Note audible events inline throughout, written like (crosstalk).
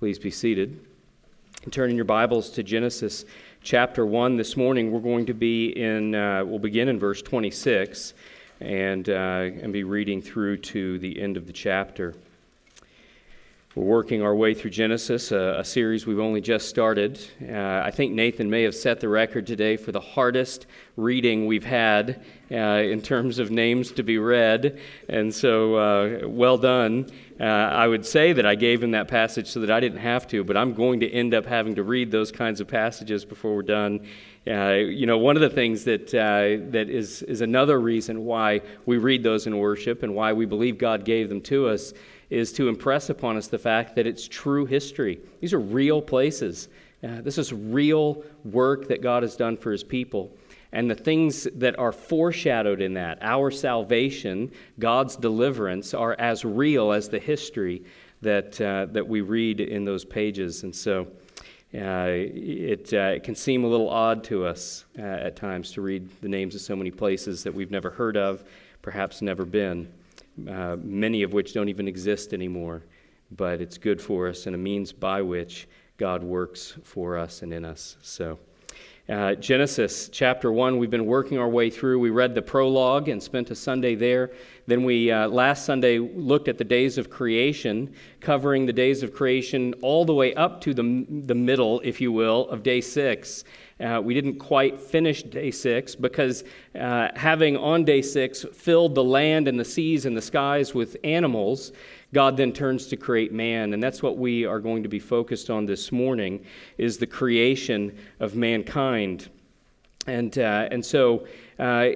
Please be seated. And turning your Bibles to Genesis chapter 1 this morning, we're going to be in, uh, we'll begin in verse 26 and, uh, and be reading through to the end of the chapter. We're working our way through Genesis, a, a series we've only just started. Uh, I think Nathan may have set the record today for the hardest reading we've had uh, in terms of names to be read. And so, uh, well done. Uh, I would say that I gave him that passage so that I didn't have to, but I'm going to end up having to read those kinds of passages before we're done. Uh, you know, one of the things that, uh, that is, is another reason why we read those in worship and why we believe God gave them to us is to impress upon us the fact that it's true history. These are real places. Uh, this is real work that God has done for his people. And the things that are foreshadowed in that, our salvation, God's deliverance, are as real as the history that, uh, that we read in those pages. And so uh, it, uh, it, can seem a little odd to us uh, at times to read the names of so many places that we've never heard of, perhaps never been uh, many of which don't even exist anymore. But it's good for us and a means by which God works for us and in us. So, uh, Genesis chapter 1, we've been working our way through. We read the prologue and spent a Sunday there. Then we, uh, last Sunday, looked at the days of creation, covering the days of creation all the way up to the, the middle, if you will, of day six. Uh, we didn't quite finish day six because uh, having on day six filled the land and the seas and the skies with animals, God then turns to create man. And that's what we are going to be focused on this morning is the creation of mankind. And, uh, and so uh,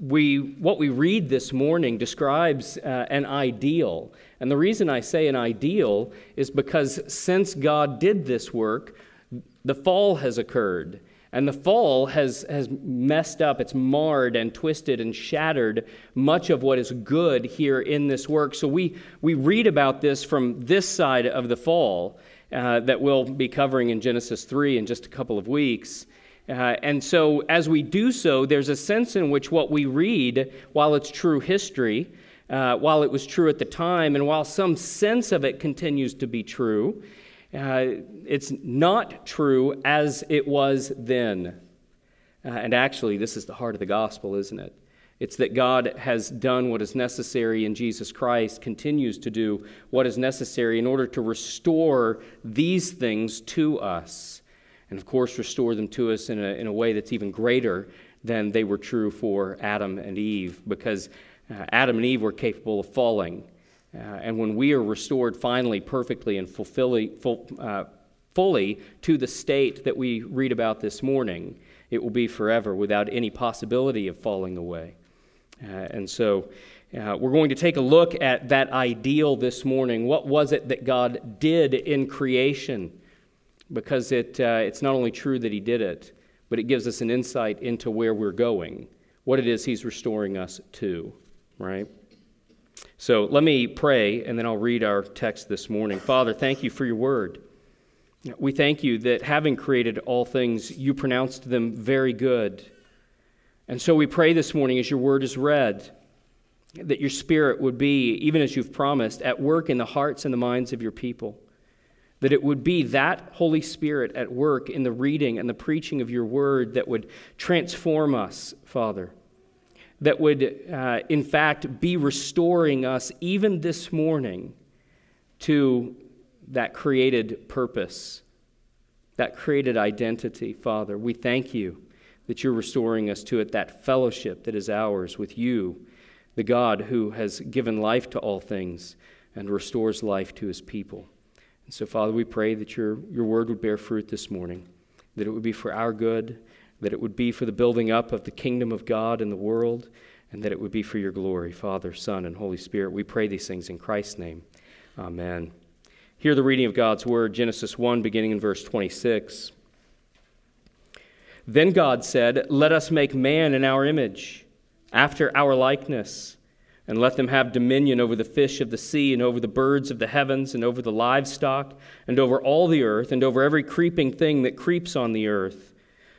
we, what we read this morning describes uh, an ideal. And the reason I say an ideal is because since God did this work, the fall has occurred. And the fall has, has messed up, it's marred and twisted and shattered much of what is good here in this work. So we, we read about this from this side of the fall uh, that we'll be covering in Genesis 3 in just a couple of weeks. Uh, and so as we do so, there's a sense in which what we read, while it's true history, uh, while it was true at the time, and while some sense of it continues to be true, uh, it's not true as it was then. Uh, and actually, this is the heart of the gospel, isn't it? It's that God has done what is necessary in Jesus Christ, continues to do what is necessary in order to restore these things to us. And of course, restore them to us in a, in a way that's even greater than they were true for Adam and Eve, because uh, Adam and Eve were capable of falling. Uh, and when we are restored finally, perfectly, and fully, full, uh, fully to the state that we read about this morning, it will be forever without any possibility of falling away. Uh, and so uh, we're going to take a look at that ideal this morning. What was it that God did in creation? Because it, uh, it's not only true that He did it, but it gives us an insight into where we're going, what it is He's restoring us to, right? So let me pray, and then I'll read our text this morning. Father, thank you for your word. We thank you that having created all things, you pronounced them very good. And so we pray this morning as your word is read that your spirit would be, even as you've promised, at work in the hearts and the minds of your people. That it would be that Holy Spirit at work in the reading and the preaching of your word that would transform us, Father that would, uh, in fact, be restoring us even this morning to that created purpose, that created identity, Father. We thank you that you're restoring us to it, that fellowship that is ours with you, the God who has given life to all things and restores life to his people. And so, Father, we pray that your, your word would bear fruit this morning, that it would be for our good that it would be for the building up of the kingdom of God in the world, and that it would be for your glory, Father, Son, and Holy Spirit. We pray these things in Christ's name. Amen. Hear the reading of God's word, Genesis 1, beginning in verse 26. Then God said, Let us make man in our image, after our likeness, and let them have dominion over the fish of the sea, and over the birds of the heavens, and over the livestock, and over all the earth, and over every creeping thing that creeps on the earth.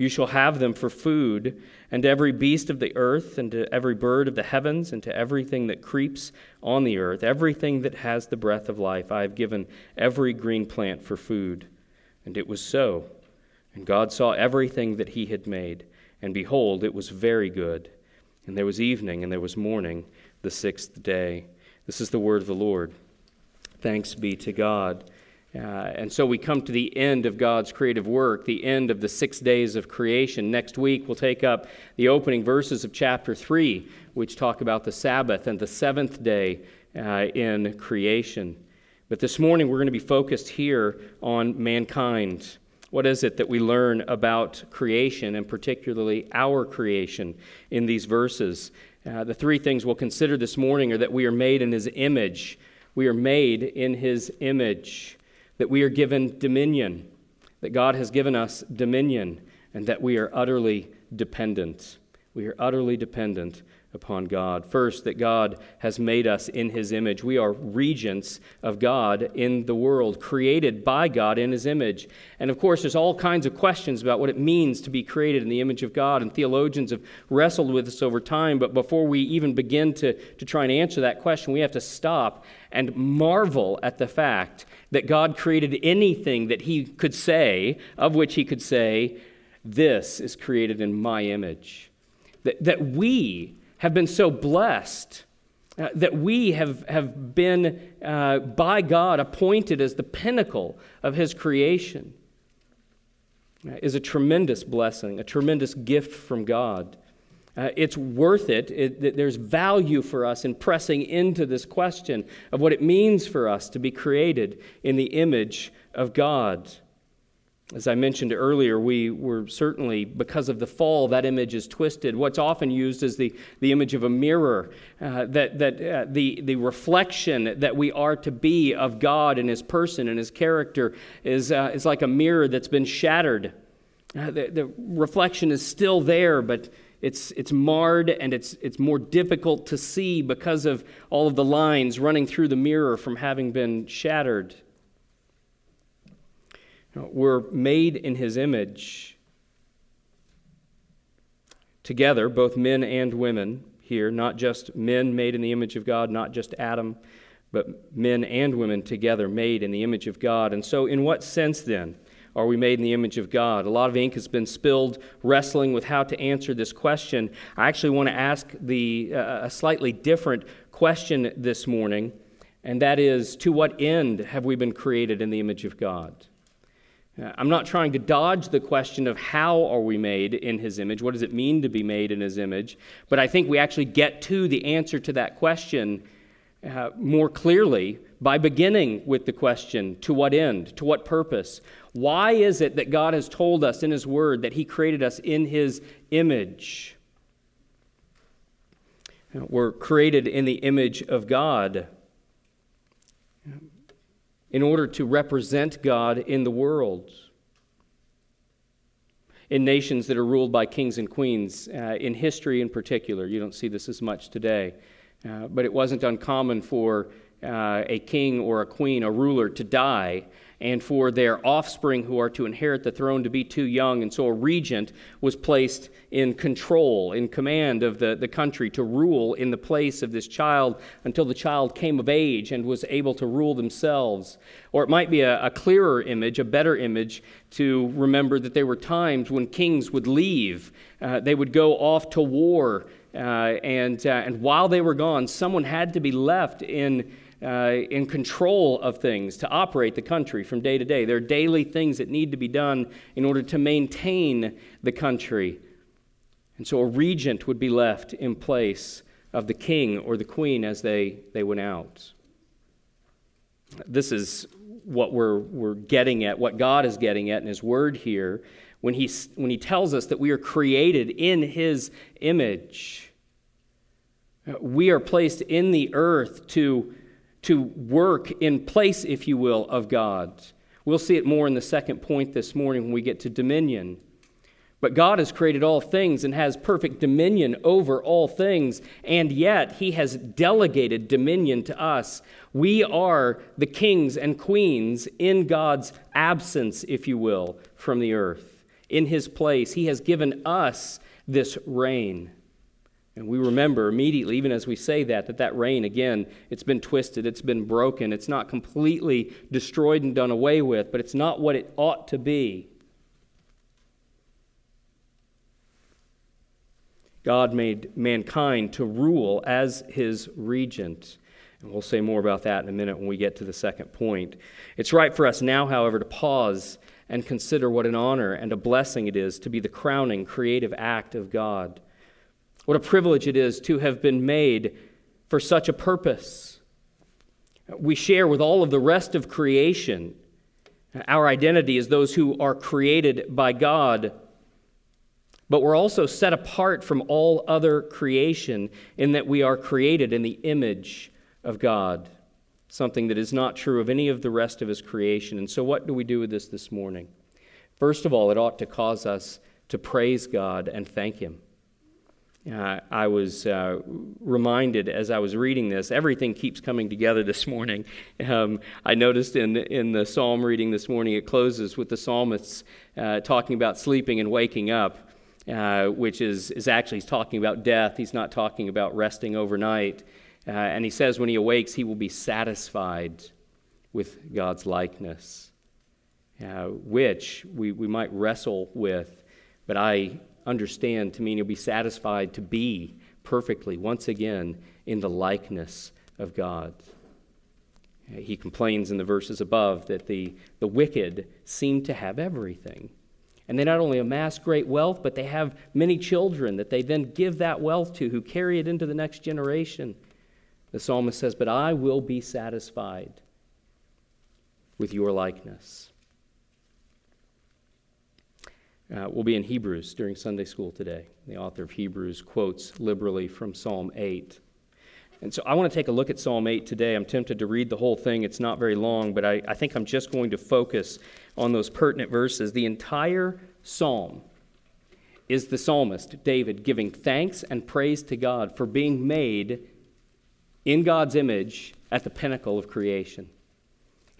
You shall have them for food, and to every beast of the earth, and to every bird of the heavens, and to everything that creeps on the earth, everything that has the breath of life, I have given every green plant for food. And it was so. And God saw everything that he had made, and behold, it was very good. And there was evening, and there was morning, the sixth day. This is the word of the Lord. Thanks be to God. Uh, and so we come to the end of God's creative work, the end of the six days of creation. Next week, we'll take up the opening verses of chapter 3, which talk about the Sabbath and the seventh day uh, in creation. But this morning, we're going to be focused here on mankind. What is it that we learn about creation, and particularly our creation, in these verses? Uh, the three things we'll consider this morning are that we are made in His image. We are made in His image that we are given dominion, that God has given us dominion, and that we are utterly dependent. We are utterly dependent upon God. First, that God has made us in His image. We are regents of God in the world, created by God in His image. And of course, there's all kinds of questions about what it means to be created in the image of God, and theologians have wrestled with this over time. But before we even begin to, to try and answer that question, we have to stop and marvel at the fact that God created anything that He could say, of which He could say, This is created in my image. That, that we have been so blessed uh, that we have, have been, uh, by God, appointed as the pinnacle of His creation uh, is a tremendous blessing, a tremendous gift from God. Uh, it's worth it. it. There's value for us in pressing into this question of what it means for us to be created in the image of God. As I mentioned earlier, we were certainly, because of the fall, that image is twisted. What's often used is the, the image of a mirror, uh, that, that uh, the, the reflection that we are to be of God and His person and His character is, uh, is like a mirror that's been shattered. Uh, the, the reflection is still there, but it's, it's marred and it's, it's more difficult to see because of all of the lines running through the mirror from having been shattered. We're made in his image together, both men and women here, not just men made in the image of God, not just Adam, but men and women together made in the image of God. And so, in what sense then are we made in the image of God? A lot of ink has been spilled wrestling with how to answer this question. I actually want to ask the, uh, a slightly different question this morning, and that is to what end have we been created in the image of God? Uh, I'm not trying to dodge the question of how are we made in his image? What does it mean to be made in his image? But I think we actually get to the answer to that question uh, more clearly by beginning with the question to what end? To what purpose? Why is it that God has told us in his word that he created us in his image? We're created in the image of God in order to represent God in the world. In nations that are ruled by kings and queens, uh, in history in particular, you don't see this as much today, uh, but it wasn't uncommon for uh, a king or a queen, a ruler, to die and for their offspring who are to inherit the throne to be too young. And so a regent was placed in control, in command of the, the country to rule in the place of this child until the child came of age and was able to rule themselves. Or it might be a, a clearer image, a better image, to remember that there were times when kings would leave, uh, they would go off to war. Uh, and, uh, and while they were gone, someone had to be left in uh, in control of things to operate the country from day to day. There are daily things that need to be done in order to maintain the country. And so a regent would be left in place of the king or the queen as they, they went out. This is what we're, we're getting at, what God is getting at in His Word here when he, when he tells us that we are created in His image. We are placed in the earth to to work in place, if you will, of God. We'll see it more in the second point this morning when we get to dominion. But God has created all things and has perfect dominion over all things, and yet He has delegated dominion to us. We are the kings and queens in God's absence, if you will, from the earth. In His place, He has given us this reign. And we remember immediately, even as we say that, that that reign, again, it's been twisted, it's been broken, it's not completely destroyed and done away with, but it's not what it ought to be. God made mankind to rule as his regent. And we'll say more about that in a minute when we get to the second point. It's right for us now, however, to pause and consider what an honor and a blessing it is to be the crowning creative act of God. What a privilege it is to have been made for such a purpose. We share with all of the rest of creation our identity as those who are created by God but we're also set apart from all other creation in that we are created in the image of God, something that is not true of any of the rest of His creation. And so, what do we do with this this morning? First of all, it ought to cause us to praise God and thank Him. Uh, I was uh, reminded as I was reading this, everything keeps coming together (laughs) this morning. Um, I noticed in, in the psalm reading this morning, it closes with the psalmists uh, talking about sleeping and waking up. Uh, which is, is actually he's talking about death. He's not talking about resting overnight. Uh, and he says when he awakes, he will be satisfied with God's likeness, uh, which we, we might wrestle with, but I understand to mean he'll be satisfied to be perfectly, once again, in the likeness of God. He complains in the verses above that the, the wicked seem to have everything. And they not only amass great wealth, but they have many children that they then give that wealth to who carry it into the next generation. The psalmist says, But I will be satisfied with your likeness. Uh, we'll be in Hebrews during Sunday school today. The author of Hebrews quotes liberally from Psalm 8. And so I want to take a look at Psalm 8 today. I'm tempted to read the whole thing. It's not very long, but I, I think I'm just going to focus on those pertinent verses. The entire psalm is the psalmist, David, giving thanks and praise to God for being made in God's image at the pinnacle of creation.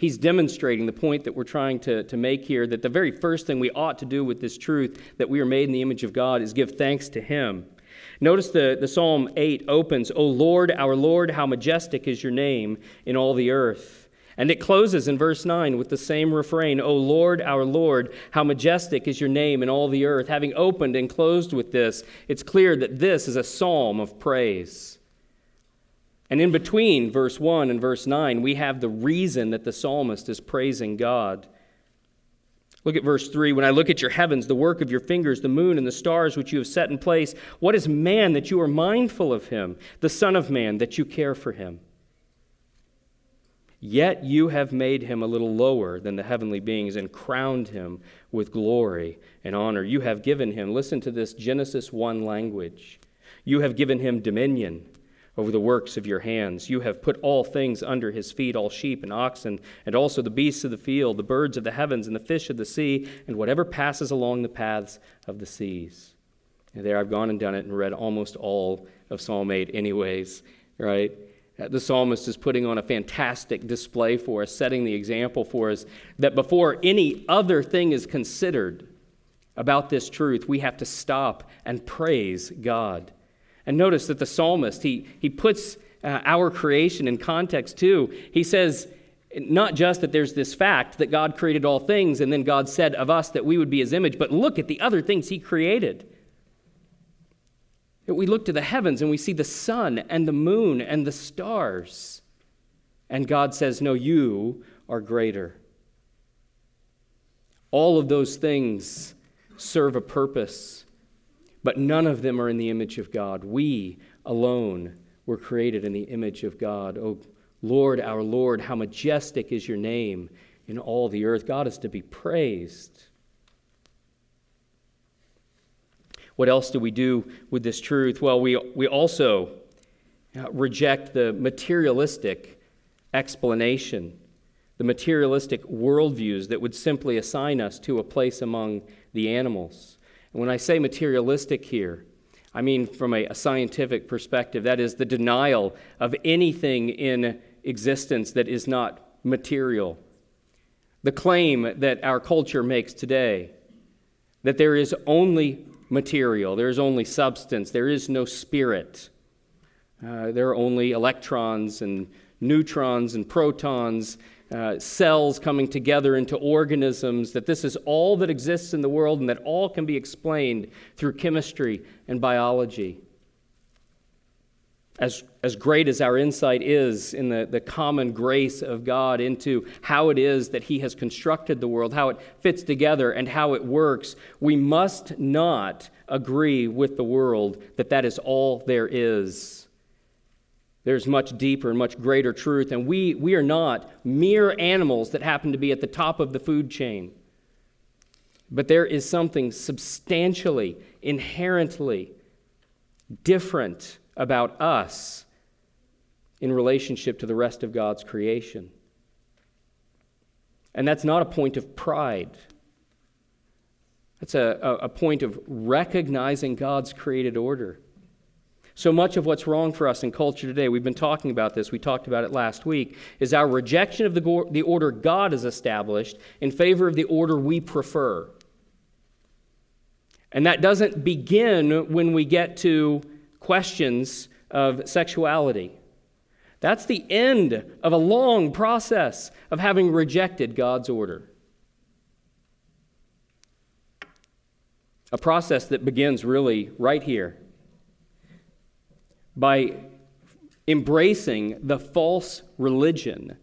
He's demonstrating the point that we're trying to, to make here that the very first thing we ought to do with this truth that we are made in the image of God is give thanks to Him. Notice the, the Psalm 8 opens, O Lord, our Lord, how majestic is your name in all the earth. And it closes in verse 9 with the same refrain, O Lord, our Lord, how majestic is your name in all the earth. Having opened and closed with this, it's clear that this is a psalm of praise. And in between verse 1 and verse 9, we have the reason that the psalmist is praising God. Look at verse 3. When I look at your heavens, the work of your fingers, the moon and the stars which you have set in place, what is man that you are mindful of him, the Son of Man that you care for him? Yet you have made him a little lower than the heavenly beings and crowned him with glory and honor. You have given him, listen to this Genesis 1 language. You have given him dominion over the works of your hands. You have put all things under his feet, all sheep and oxen, and also the beasts of the field, the birds of the heavens, and the fish of the sea, and whatever passes along the paths of the seas. And there I've gone and done it and read almost all of Psalm 8, anyways, right? Uh, the psalmist is putting on a fantastic display for us, setting the example for us that before any other thing is considered about this truth, we have to stop and praise God. And notice that the psalmist, he, he puts uh, our creation in context too. He says, not just that there's this fact that God created all things and then God said of us that we would be his image, but look at the other things he created. We look to the heavens and we see the sun and the moon and the stars. And God says, No, you are greater. All of those things serve a purpose but none of them are in the image of God. We alone were created in the image of God. Oh, Lord, our Lord, how majestic is your name in all the earth. God is to be praised. What else do we do with this truth? Well, we, we also uh, reject the materialistic explanation, the materialistic worldviews that would simply assign us to a place among the animals. And when I say materialistic here, I mean from a, a scientific perspective, that is the denial of anything in existence that is not material. The claim that our culture makes today that there is only material, there is only substance, there is no spirit. Uh, there are only electrons and neutrons and protons, uh, cells coming together into organisms, that this is all that exists in the world and that all can be explained through chemistry and biology. As, as great as our insight is in the, the common grace of God into how it is that He has constructed the world, how it fits together, and how it works, we must not agree with the world that that is all there is. There's much deeper and much greater truth, and we, we are not mere animals that happen to be at the top of the food chain. But there is something substantially, inherently different about us in relationship to the rest of God's creation. And that's not a point of pride. That's a, a, a, point of recognizing God's created order. So much of what's wrong for us in culture today, we've been talking about this, we talked about it last week, is our rejection of the, the order God has established in favor of the order we prefer. And that doesn't begin when we get to questions of sexuality. That's the end of a long process of having rejected God's order. A process that begins really right here by embracing the false religion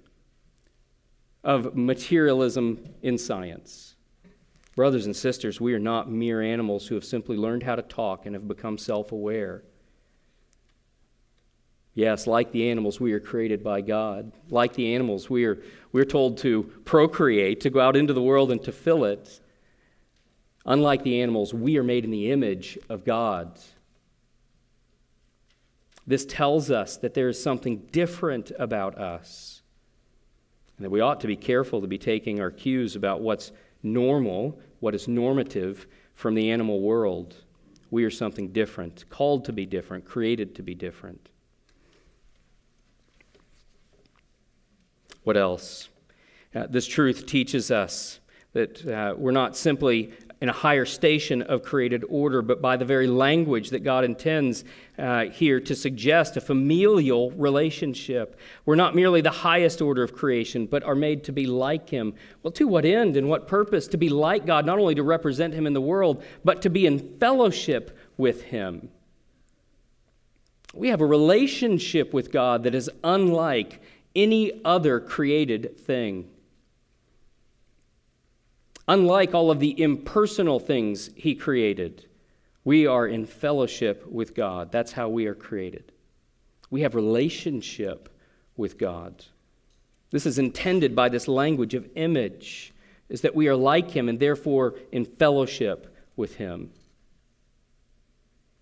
of materialism in science. Brothers and sisters, we are not mere animals who have simply learned how to talk and have become self aware. Yes, like the animals, we are created by God. Like the animals, we are, we're told to procreate, to go out into the world and to fill it. Unlike the animals, we are made in the image of God. This tells us that there is something different about us, and that we ought to be careful to be taking our cues about what's normal, what is normative from the animal world. We are something different, called to be different, created to be different. What else? Uh, this truth teaches us that uh, we're not simply in a higher station of created order, but by the very language that God intends uh, here to suggest a familial relationship. We're not merely the highest order of creation, but are made to be like Him. Well, to what end and what purpose? To be like God, not only to represent Him in the world, but to be in fellowship with Him. We have a relationship with God that is unlike any other created thing. Unlike all of the impersonal things he created, we are in fellowship with God. That's how we are created. We have relationship with God. This is intended by this language of image, is that we are like him and therefore in fellowship with him.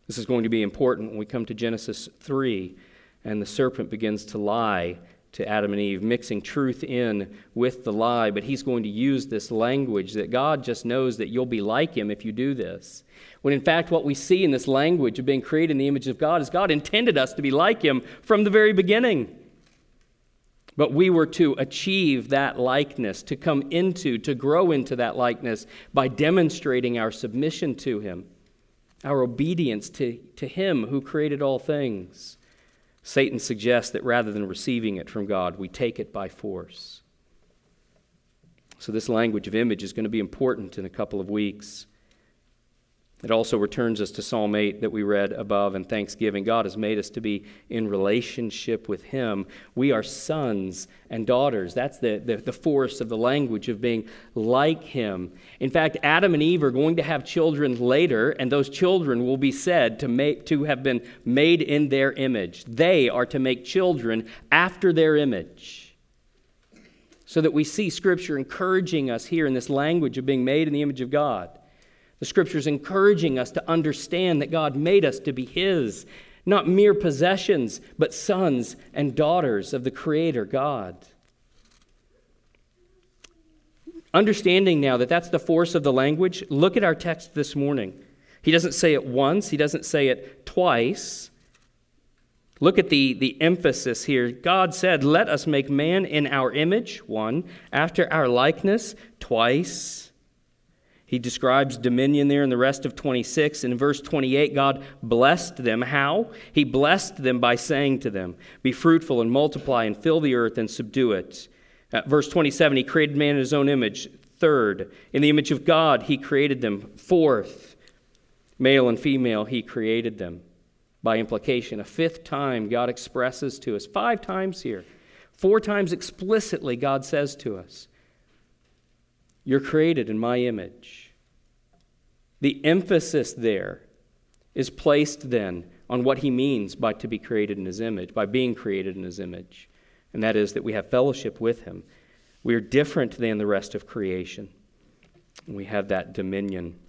This is going to be important when we come to Genesis 3 and the serpent begins to lie to Adam and Eve, mixing truth in with the lie. But he's going to use this language that God just knows that you'll be like him if you do this. When in fact, what we see in this language of being created in the image of God is God intended us to be like him from the very beginning. But we were to achieve that likeness, to come into, to grow into that likeness by demonstrating our submission to him, our obedience to, to him who created all things. Satan suggests that rather than receiving it from God, we take it by force. So, this language of image is going to be important in a couple of weeks. It also returns us to Psalm 8 that we read above in Thanksgiving. God has made us to be in relationship with Him. We are sons and daughters. That's the, the, the, force of the language of being like Him. In fact, Adam and Eve are going to have children later, and those children will be said to, make, to have been made in their image. They are to make children after their image. So that we see Scripture encouraging us here in this language of being made in the image of God. The scriptures encouraging us to understand that God made us to be His, not mere possessions, but sons and daughters of the Creator God. Understanding now that that's the force of the language, look at our text this morning. He doesn't say it once, he doesn't say it twice. Look at the, the emphasis here. God said, Let us make man in our image, one, after our likeness, twice. He describes dominion there in the rest of 26. In verse 28, God blessed them. How? He blessed them by saying to them, Be fruitful and multiply and fill the earth and subdue it. Uh, verse 27, He created man in His own image. Third, in the image of God, He created them. Fourth, male and female, He created them. By implication, a fifth time, God expresses to us, five times here, four times explicitly, God says to us, you're created in my image. The emphasis there is placed then on what he means by to be created in his image, by being created in his image. And that is that we have fellowship with him. We are different than the rest of creation. We have that dominion.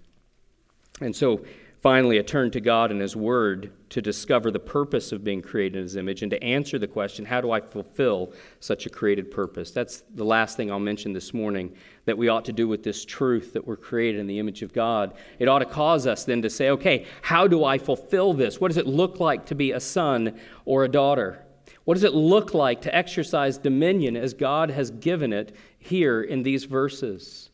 And so Finally, a turn to God and His Word to discover the purpose of being created in His image and to answer the question, how do I fulfill such a created purpose? That's the last thing I'll mention this morning that we ought to do with this truth that we're created in the image of God. It ought to cause us then to say, okay, how do I fulfill this? What does it look like to be a son or a daughter? What does it look like to exercise dominion as God has given it here in these verses?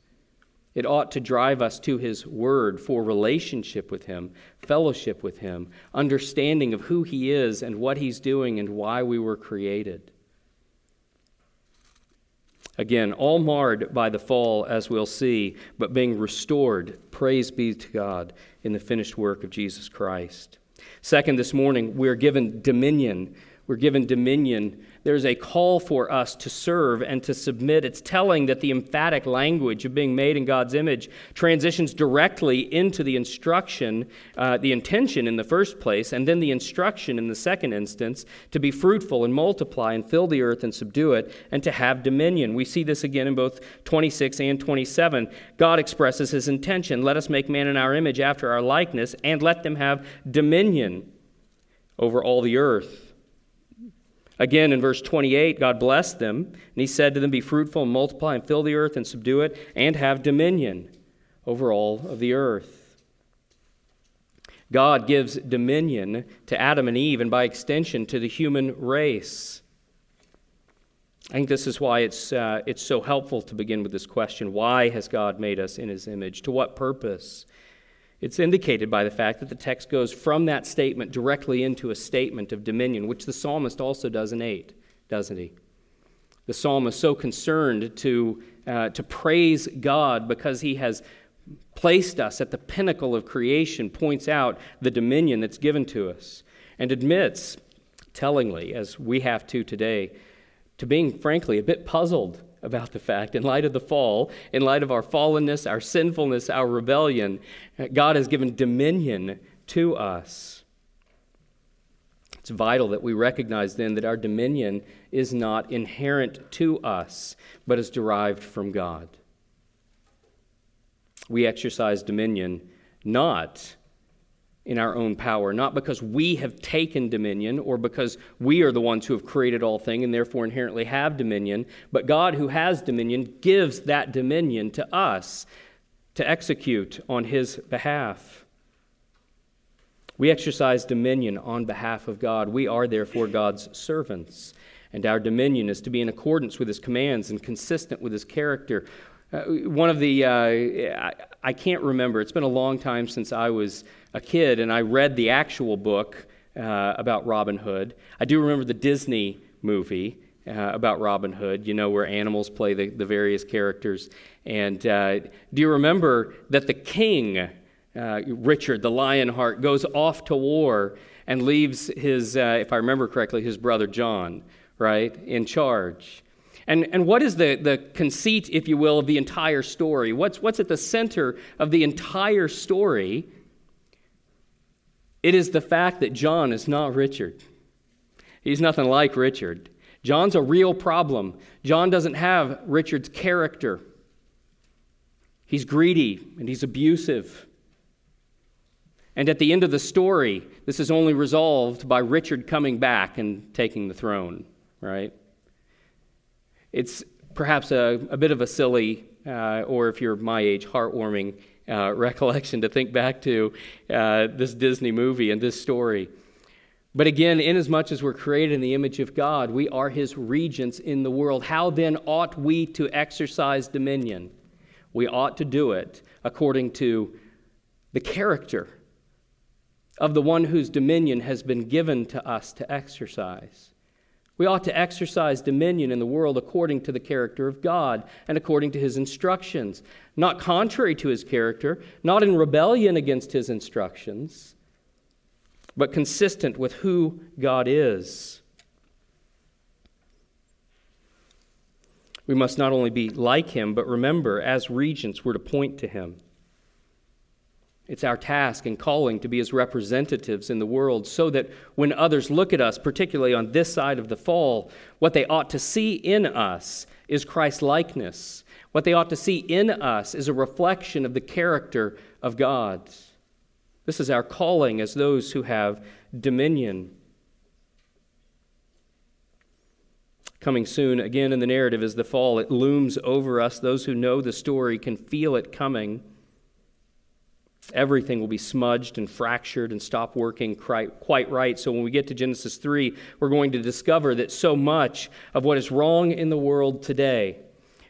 It ought to drive us to His Word for relationship with Him, fellowship with Him, understanding of who He is and what He's doing and why we were created. Again, all marred by the fall, as we'll see, but being restored, praise be to God, in the finished work of Jesus Christ. Second, this morning, we're given dominion. We're given dominion there's a call for us to serve and to submit. It's telling that the emphatic language of being made in God's image transitions directly into the instruction, uh, the intention in the first place, and then the instruction in the second instance to be fruitful and multiply and fill the earth and subdue it and to have dominion. We see this again in both 26 and 27. God expresses his intention let us make man in our image after our likeness, and let them have dominion over all the earth. Again, in verse 28, God blessed them, and he said to them, Be fruitful and multiply and fill the earth and subdue it, and have dominion over all of the earth. God gives dominion to Adam and Eve, and by extension to the human race. I think this is why it's, uh, it's so helpful to begin with this question Why has God made us in his image? To what purpose? It's indicated by the fact that the text goes from that statement directly into a statement of dominion, which the psalmist also does in 8, doesn't he? The psalmist so concerned to, uh, to praise God because he has placed us at the pinnacle of creation, points out the dominion that's given to us, and admits, tellingly, as we have to today, to being, frankly, a bit puzzled about the fact, in light of the fall, in light of our fallenness, our sinfulness, our rebellion, God has given dominion to us. It's vital that we recognize then that our dominion is not inherent to us, but is derived from God. We exercise dominion not in our own power, not because we have taken dominion or because we are the ones who have created all things and therefore inherently have dominion, but God, who has dominion, gives that dominion to us to execute on his behalf. We exercise dominion on behalf of God. We are therefore God's servants, and our dominion is to be in accordance with his commands and consistent with his character. Uh, one of the, uh, I, I, can't remember, it's been a long time since I was a kid and I read the actual book uh, about Robin Hood. I do remember the Disney movie. Uh, about Robin Hood, you know, where animals play the, the various characters. And uh, do you remember that the king, uh, Richard the Lionheart, goes off to war and leaves his, if I remember correctly, his brother John, right, in charge? And, and what is the, the conceit, if you will, of the entire story? What's, what's at the center of the entire story? It is the fact that John is not Richard. He's nothing like Richard. John's a real problem. John doesn't have Richard's character. He's greedy and he's abusive. And at the end of the story, this is only resolved by Richard coming back and taking the throne, right? It's perhaps a, a bit of a silly, uh, or if you're my age, heartwarming uh, recollection to think back to uh, this Disney movie and this story. But again, inasmuch as we're created in the image of God, we are his regents in the world. How then ought we to exercise dominion? We ought to do it according to the character of the one whose dominion has been given to us to exercise. We ought to exercise dominion in the world according to the character of God and according to his instructions, not contrary to his character, not in rebellion against his instructions, but consistent with who God is. We must not only be like him, but remember, as regents, we're to point to him. It's our task and calling to be his representatives in the world so that when others look at us, particularly on this side of the fall, what they ought to see in us is Christ's likeness. What they ought to see in us is a reflection of the character of God. This is our calling as those who have dominion. Coming soon, again in the narrative, is the fall. It looms over us. Those who know the story can feel it coming. Everything will be smudged and fractured and stop working quite right. So, when we get to Genesis 3, we're going to discover that so much of what is wrong in the world today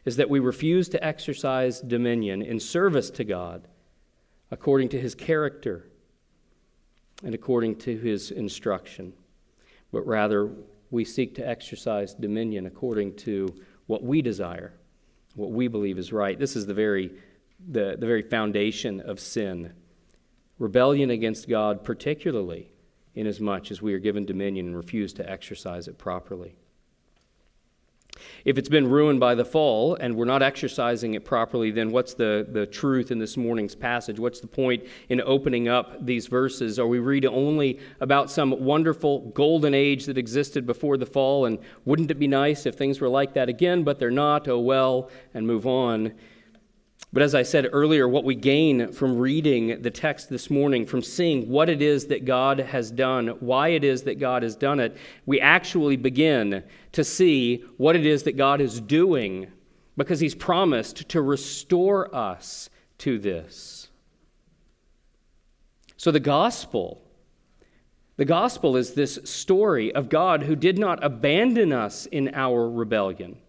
is that we refuse to exercise dominion in service to God according to his character and according to his instruction, but rather we seek to exercise dominion according to what we desire, what we believe is right. This is the very the, the very foundation of sin. Rebellion against God, particularly inasmuch as we are given dominion and refuse to exercise it properly. If it's been ruined by the fall and we're not exercising it properly, then what's the, the truth in this morning's passage? What's the point in opening up these verses? Are we reading only about some wonderful golden age that existed before the fall? And wouldn't it be nice if things were like that again? But they're not. Oh well, and move on. But as I said earlier, what we gain from reading the text this morning, from seeing what it is that God has done, why it is that God has done it, we actually begin to see what it is that God is doing because He's promised to restore us to this. So the gospel. The gospel is this story of God who did not abandon us in our rebellion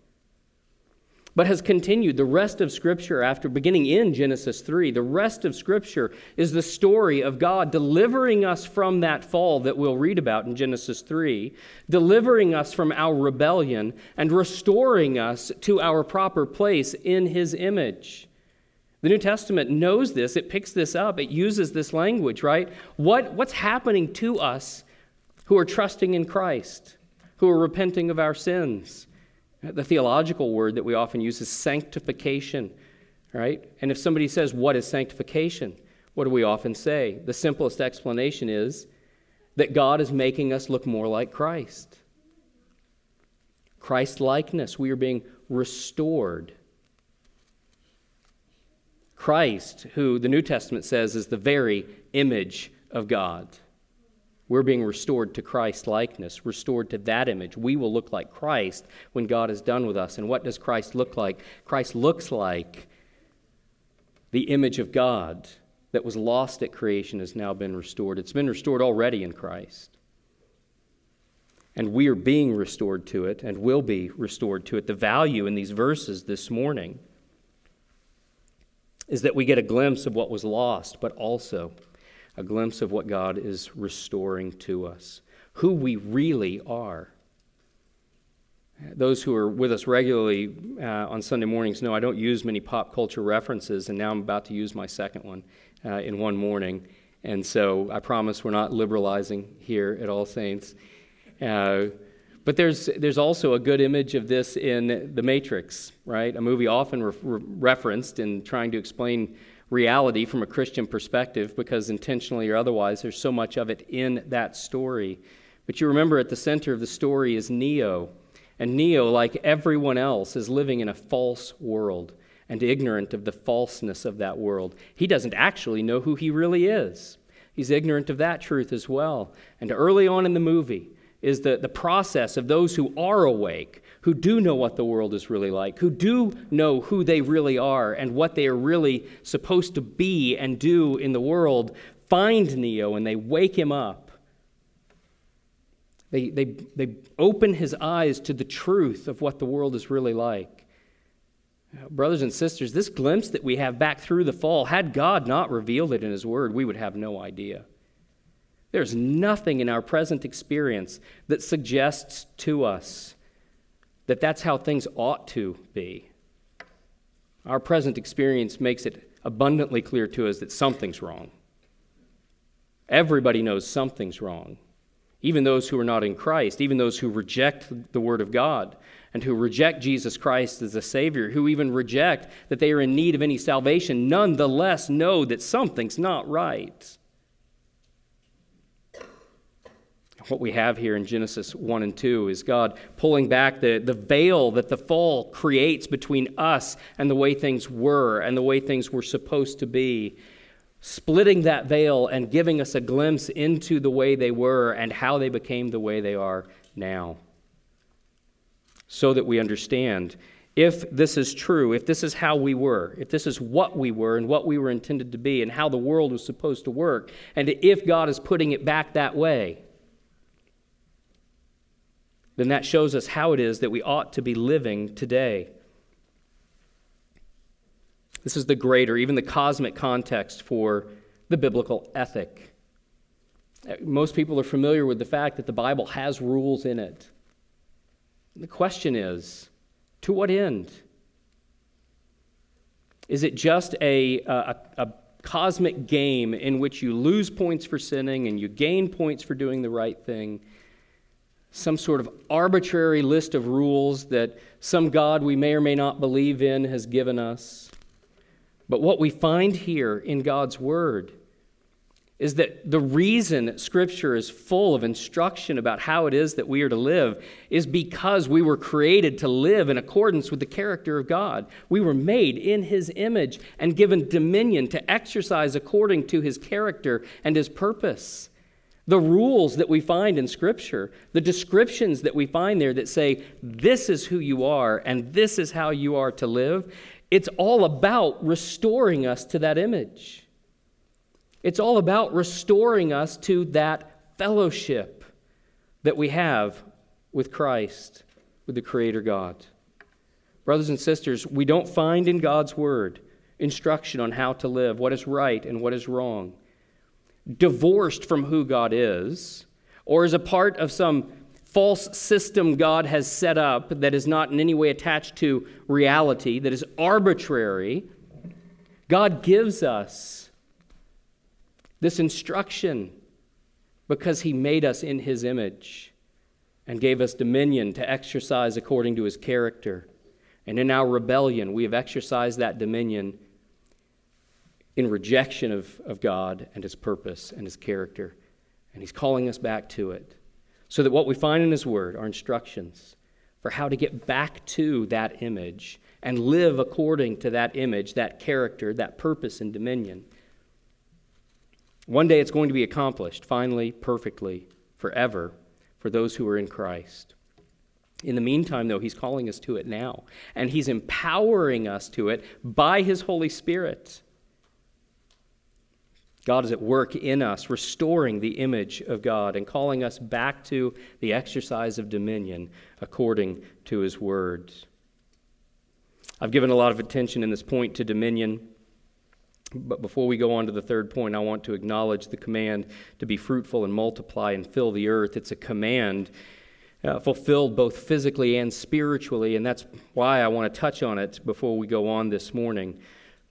but has continued. The rest of Scripture, after beginning in Genesis 3, the rest of Scripture is the story of God delivering us from that fall that we'll read about in Genesis 3, delivering us from our rebellion, and restoring us to our proper place in His image. The New Testament knows this, it picks this up, it uses this language, right? What, what's happening to us who are trusting in Christ, who are repenting of our sins? The theological word that we often use is sanctification, right? And if somebody says, What is sanctification? What do we often say? The simplest explanation is that God is making us look more like Christ. Christ likeness. We are being restored. Christ, who the New Testament says is the very image of God. We're being restored to Christ likeness, restored to that image. We will look like Christ when God is done with us. And what does Christ look like? Christ looks like the image of God that was lost at creation has now been restored. It's been restored already in Christ. And we are being restored to it and will be restored to it. The value in these verses this morning is that we get a glimpse of what was lost, but also a glimpse of what God is restoring to us, who we really are. Those who are with us regularly uh, on Sunday mornings know I don't use many pop culture references, and now I'm about to use my second one uh, in one morning. And so I promise we're not liberalizing here at All Saints. Uh, but there's, there's also a good image of this in The Matrix, right? A movie often re- referenced in trying to explain reality from a Christian perspective because intentionally or otherwise, there's so much of it in that story. But you remember at the center of the story is Neo. And Neo, like everyone else, is living in a false world and ignorant of the falseness of that world. He doesn't actually know who he really is. He's ignorant of that truth as well. And early on in the movie is the, the process of those who are awake, who do know what the world is really like, who do know who they really are and what they are really supposed to be and do in the world, find Neo and they wake him up. They, they, they open his eyes to the truth of what the world is really like. Brothers and sisters, this glimpse that we have back through the fall, had God not revealed it in His Word, we would have no idea. There's nothing in our present experience that suggests to us that that's how things ought to be. Our present experience makes it abundantly clear to us that something's wrong. Everybody knows something's wrong. Even those who are not in Christ, even those who reject the Word of God and who reject Jesus Christ as a Savior, who even reject that they are in need of any salvation, nonetheless know that something's not right. What we have here in Genesis 1 and 2 is God pulling back the, the veil that the fall creates between us and the way things were and the way things were supposed to be splitting that veil and giving us a glimpse into the way they were and how they became the way they are now. So that we understand if this is true, if this is how we were, if this is what we were and what we were intended to be and how the world was supposed to work, and if God is putting it back that way, then that shows us how it is that we ought to be living today. This is the greater, even the cosmic context for the biblical ethic. Most people are familiar with the fact that the Bible has rules in it. The question is to what end? Is it just a, a, a, cosmic game in which you lose points for sinning and you gain points for doing the right thing? Some sort of arbitrary list of rules that some God we may or may not believe in has given us. But what we find here in God's Word is that the reason Scripture is full of instruction about how it is that we are to live is because we were created to live in accordance with the character of God. We were made in His image and given dominion to exercise according to His character and His purpose. The rules that we find in Scripture, the descriptions that we find there that say, this is who you are and this is how you are to live, it's all about restoring us to that image. It's all about restoring us to that fellowship that we have with Christ, with the Creator God. Brothers and sisters, we don't find in God's Word instruction on how to live, what is right and what is wrong, divorced from who God is, or as a part of some false system God has set up that is not in any way attached to reality, that is arbitrary. God gives us this instruction because he made us in his image and gave us dominion to exercise according to his character. And in our rebellion, we have exercised that dominion in rejection of, of God and his purpose and his character. And he's calling us back to it. So that what we find in his word are instructions for how to get back to that image and live according to that image, that character, that purpose and dominion. One day it's going to be accomplished, finally, perfectly, forever, for those who are in Christ. In the meantime, though, He's calling us to it now, and He's empowering us to it by His Holy Spirit. God is at work in us, restoring the image of God and calling us back to the exercise of dominion according to His words. I've given a lot of attention in this point to dominion. But before we go on to the third point, I want to acknowledge the command to be fruitful and multiply and fill the earth. It's a command uh, fulfilled both physically and spiritually, and that's why I want to touch on it before we go on this morning.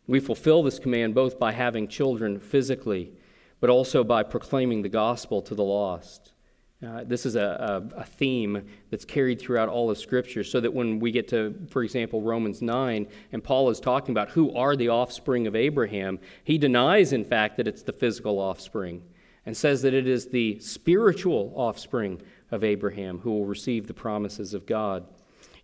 We fulfill this command both by having children physically, but also by proclaiming the gospel to the lost. Uh, this is a, a, a, theme that's carried throughout all of Scripture, so that when we get to, for example, Romans 9, and Paul is talking about who are the offspring of Abraham, he denies, in fact, that it's the physical offspring and says that it is the spiritual offspring of Abraham who will receive the promises of God.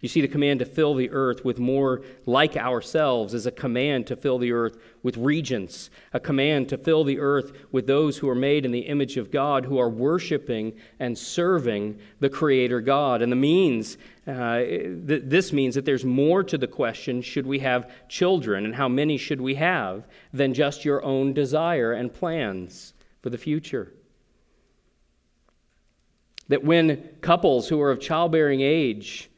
You see, the command to fill the earth with more like ourselves is a command to fill the earth with regents, a command to fill the earth with those who are made in the image of God, who are worshiping and serving the Creator God. And the means, uh, th- this means that there's more to the question should we have children and how many should we have than just your own desire and plans for the future. That when couples who are of childbearing age,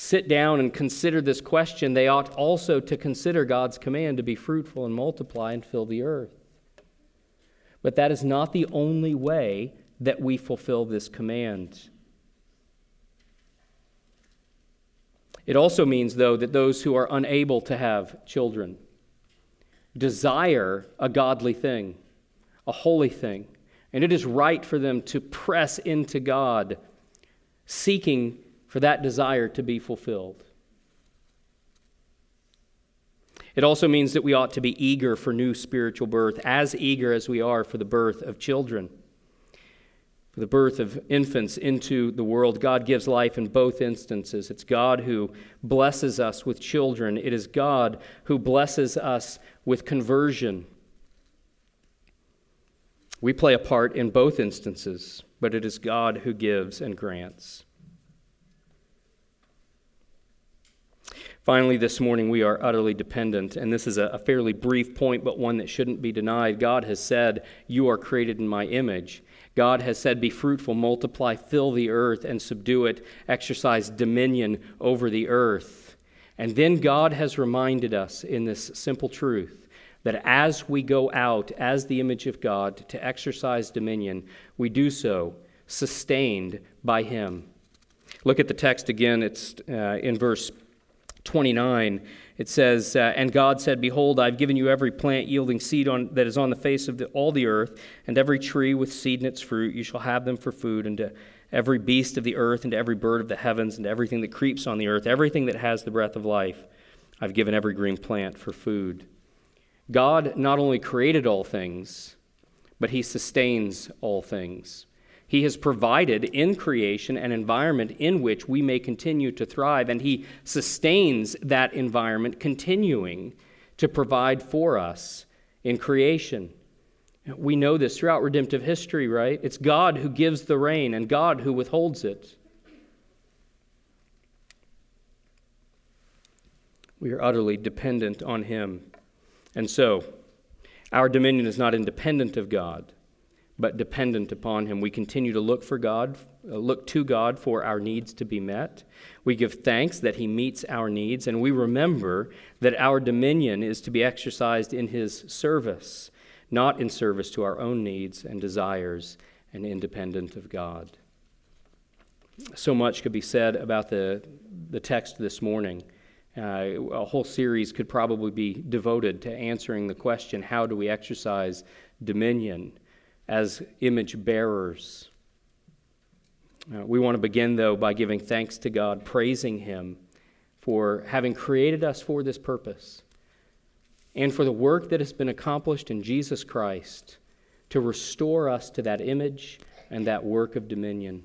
sit down and consider this question, they ought also to consider God's command to be fruitful and multiply and fill the earth. But that is not the only way that we fulfill this command. It also means, though, that those who are unable to have children desire a godly thing, a holy thing, and it is right for them to press into God, seeking for that desire to be fulfilled. It also means that we ought to be eager for new spiritual birth, as eager as we are for the birth of children. For the birth of infants into the world, God gives life in both instances. It's God who blesses us with children, it is God who blesses us with conversion. We play a part in both instances, but it is God who gives and grants. Finally, this morning, we are utterly dependent, and this is a, fairly brief point, but one that shouldn't be denied. God has said, You are created in my image. God has said, Be fruitful, multiply, fill the earth, and subdue it, exercise dominion over the earth. And then God has reminded us in this simple truth that as we go out as the image of God to exercise dominion, we do so sustained by Him. Look at the text again. It's uh, in verse 29, it says, uh, And God said, Behold, I've given you every plant yielding seed on, that is on the face of the, all the earth, and every tree with seed in its fruit. You shall have them for food, and to every beast of the earth, and to every bird of the heavens, and to everything that creeps on the earth, everything that has the breath of life. I've given every green plant for food. God not only created all things, but He sustains all things. He has provided in creation an environment in which we may continue to thrive, and He sustains that environment, continuing to provide for us in creation. We know this throughout redemptive history, right? It's God who gives the rain and God who withholds it. We are utterly dependent on Him. And so, our dominion is not independent of God but dependent upon him. We continue to look for God, uh, look to God for our needs to be met. We give thanks that he meets our needs, and we remember that our dominion is to be exercised in his service, not in service to our own needs and desires and independent of God. So much could be said about the, the text this morning. Uh, a whole series could probably be devoted to answering the question how do we exercise dominion? As image bearers. Uh, we want to begin, though, by giving thanks to God, praising Him for having created us for this purpose and for the work that has been accomplished in Jesus Christ to restore us to that image and that work of dominion.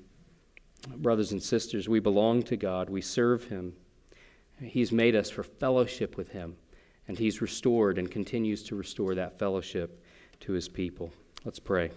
Brothers and sisters, we belong to God, we serve Him. He's made us for fellowship with Him, and He's restored and continues to restore that fellowship to His people. Let's pray.